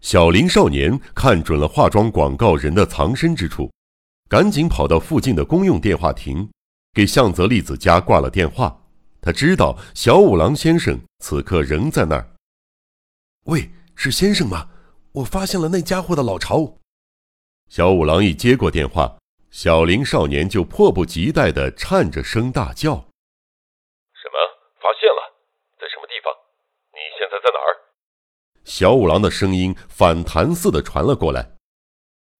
小林少年看准了化妆广告人的藏身之处，赶紧跑到附近的公用电话亭，给向泽利子家挂了电话。他知道小五郎先生此刻仍在那儿。喂，是先生吗？我发现了那家伙的老巢。小五郎一接过电话，小林少年就迫不及待地颤着声大叫：“什么？发现了？在什么地方？你现在在哪儿？”小五郎的声音反弹似的传了过来：“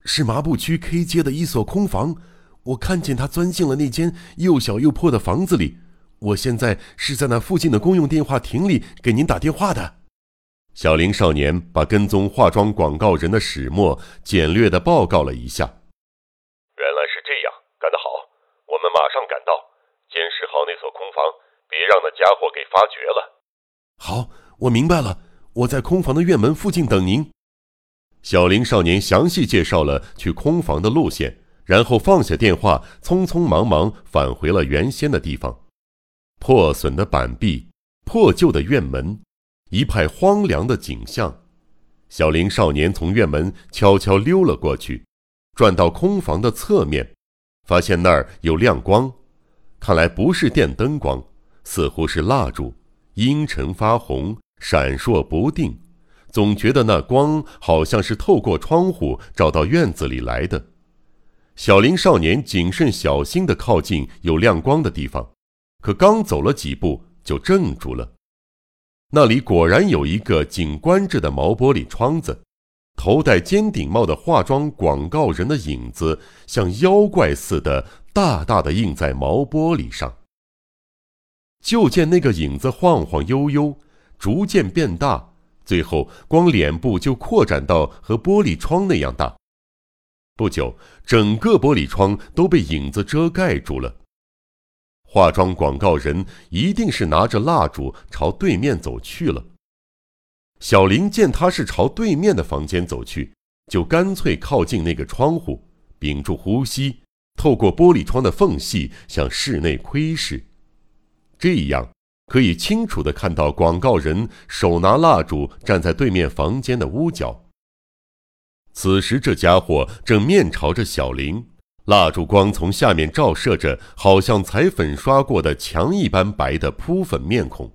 是麻布区 K 街的一所空房，我看见他钻进了那间又小又破的房子里。我现在是在那附近的公用电话亭里给您打电话的。”小林少年把跟踪化妆广告人的始末简略的报告了一下。原来是这样，干得好！我们马上赶到，监视好那所空房，别让那家伙给发觉了。好，我明白了，我在空房的院门附近等您。小林少年详细介绍了去空房的路线，然后放下电话，匆匆忙忙返回了原先的地方。破损的板壁，破旧的院门。一派荒凉的景象，小林少年从院门悄悄溜了过去，转到空房的侧面，发现那儿有亮光，看来不是电灯光，似乎是蜡烛，阴沉发红，闪烁不定，总觉得那光好像是透过窗户照到院子里来的。小林少年谨慎小心地靠近有亮光的地方，可刚走了几步就怔住了。那里果然有一个紧关着的毛玻璃窗子，头戴尖顶帽的化妆广告人的影子像妖怪似的，大大的印在毛玻璃上。就见那个影子晃晃悠悠，逐渐变大，最后光脸部就扩展到和玻璃窗那样大。不久，整个玻璃窗都被影子遮盖住了。化妆广告人一定是拿着蜡烛朝对面走去了。小林见他是朝对面的房间走去，就干脆靠近那个窗户，屏住呼吸，透过玻璃窗的缝隙向室内窥视。这样可以清楚地看到广告人手拿蜡烛站在对面房间的屋角。此时，这家伙正面朝着小林。蜡烛光从下面照射着，好像彩粉刷过的墙一般白的扑粉面孔，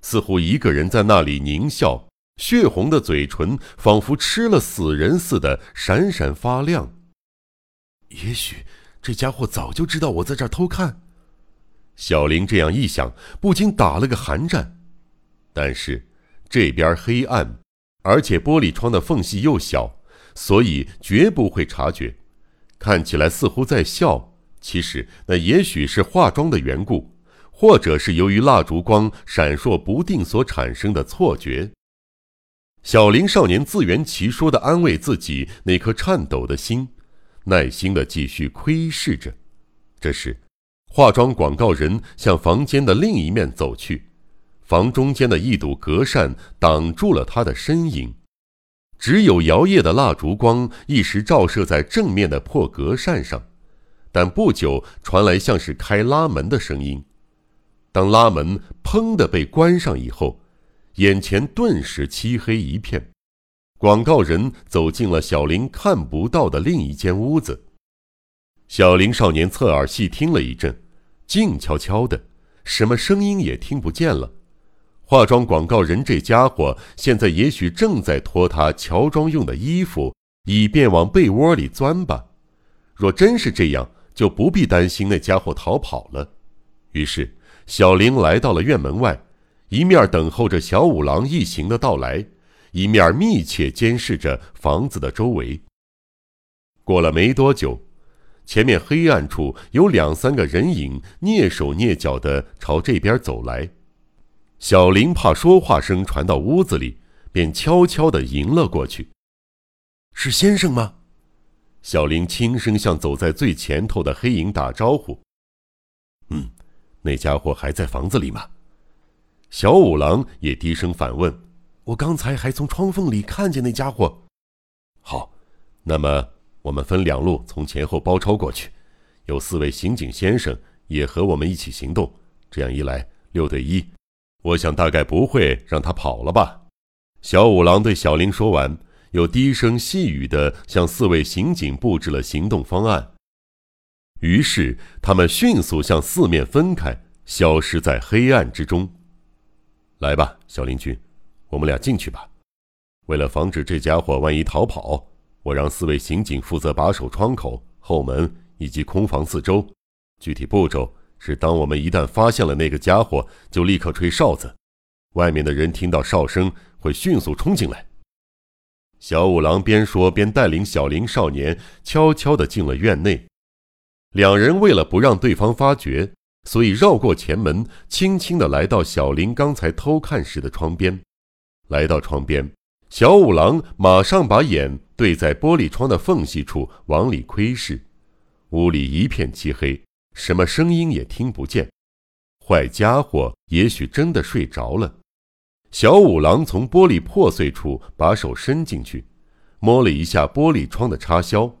似乎一个人在那里狞笑，血红的嘴唇仿佛吃了死人似的闪闪发亮。也许这家伙早就知道我在这儿偷看。小林这样一想，不禁打了个寒战。但是这边黑暗，而且玻璃窗的缝隙又小，所以绝不会察觉。看起来似乎在笑，其实那也许是化妆的缘故，或者是由于蜡烛光闪烁不定所产生的错觉。小林少年自圆其说的安慰自己那颗颤抖的心，耐心的继续窥视着。这时，化妆广告人向房间的另一面走去，房中间的一堵隔扇挡住了他的身影。只有摇曳的蜡烛光一时照射在正面的破隔扇上，但不久传来像是开拉门的声音。当拉门“砰”的被关上以后，眼前顿时漆黑一片。广告人走进了小林看不到的另一间屋子。小林少年侧耳细听了一阵，静悄悄的，什么声音也听不见了。化妆广告人这家伙现在也许正在脱他乔装用的衣服，以便往被窝里钻吧。若真是这样，就不必担心那家伙逃跑了。于是，小林来到了院门外，一面等候着小五郎一行的到来，一面密切监视着房子的周围。过了没多久，前面黑暗处有两三个人影蹑手蹑脚地朝这边走来。小林怕说话声传到屋子里，便悄悄地迎了过去。是先生吗？小林轻声向走在最前头的黑影打招呼。嗯，那家伙还在房子里吗？小五郎也低声反问。我刚才还从窗缝里看见那家伙。好，那么我们分两路从前后包抄过去，有四位刑警先生也和我们一起行动。这样一来，六对一。我想大概不会让他跑了吧？小五郎对小林说完，又低声细语地向四位刑警布置了行动方案。于是，他们迅速向四面分开，消失在黑暗之中。来吧，小林君，我们俩进去吧。为了防止这家伙万一逃跑，我让四位刑警负责把守窗口、后门以及空房四周。具体步骤是：当我们一旦发现了那个家伙，就立刻吹哨子，外面的人听到哨声会迅速冲进来。小五郎边说边带领小林少年悄悄地进了院内。两人为了不让对方发觉，所以绕过前门，轻轻地来到小林刚才偷看时的窗边。来到窗边，小五郎马上把眼对在玻璃窗的缝隙处往里窥视。屋里一片漆黑，什么声音也听不见。坏家伙也许真的睡着了。小五郎从玻璃破碎处把手伸进去，摸了一下玻璃窗的插销，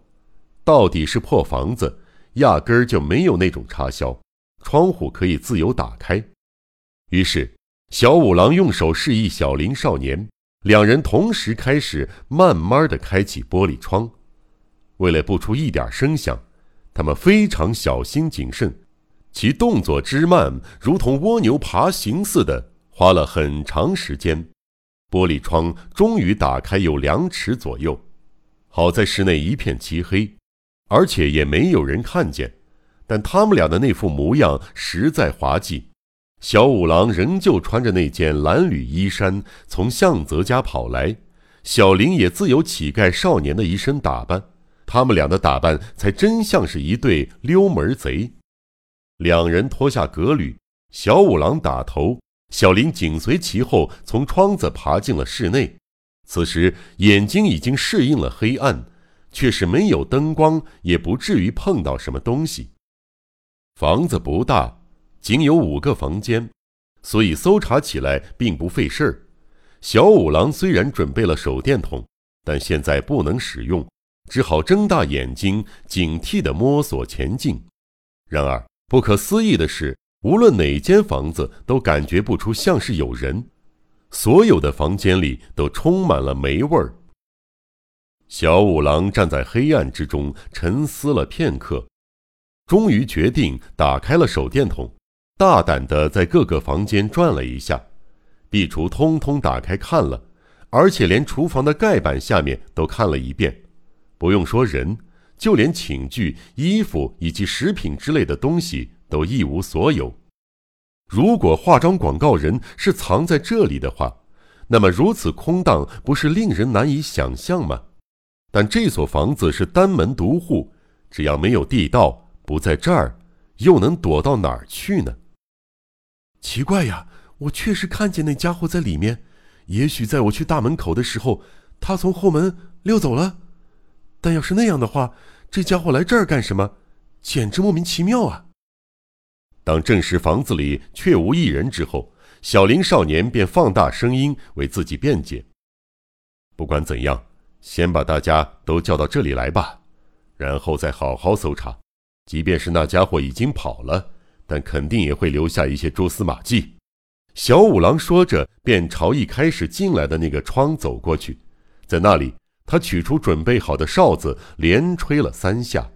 到底是破房子，压根儿就没有那种插销，窗户可以自由打开。于是，小五郎用手示意小林少年，两人同时开始慢慢的开启玻璃窗。为了不出一点声响，他们非常小心谨慎，其动作之慢，如同蜗牛爬行似的。花了很长时间，玻璃窗终于打开有两尺左右。好在室内一片漆黑，而且也没有人看见。但他们俩的那副模样实在滑稽。小五郎仍旧穿着那件蓝缕衣衫从向泽家跑来，小林也自有乞丐少年的一身打扮。他们俩的打扮才真像是一对溜门贼。两人脱下革履，小五郎打头。小林紧随其后，从窗子爬进了室内。此时眼睛已经适应了黑暗，却是没有灯光，也不至于碰到什么东西。房子不大，仅有五个房间，所以搜查起来并不费事儿。小五郎虽然准备了手电筒，但现在不能使用，只好睁大眼睛，警惕地摸索前进。然而，不可思议的是。无论哪间房子都感觉不出像是有人，所有的房间里都充满了霉味儿。小五郎站在黑暗之中沉思了片刻，终于决定打开了手电筒，大胆地在各个房间转了一下，壁橱通通打开看了，而且连厨房的盖板下面都看了一遍。不用说人，就连寝具、衣服以及食品之类的东西。都一无所有。如果化妆广告人是藏在这里的话，那么如此空荡不是令人难以想象吗？但这所房子是单门独户，只要没有地道，不在这儿，又能躲到哪儿去呢？奇怪呀，我确实看见那家伙在里面。也许在我去大门口的时候，他从后门溜走了。但要是那样的话，这家伙来这儿干什么？简直莫名其妙啊！当证实房子里确无一人之后，小林少年便放大声音为自己辩解。不管怎样，先把大家都叫到这里来吧，然后再好好搜查。即便是那家伙已经跑了，但肯定也会留下一些蛛丝马迹。小五郎说着，便朝一开始进来的那个窗走过去，在那里，他取出准备好的哨子，连吹了三下。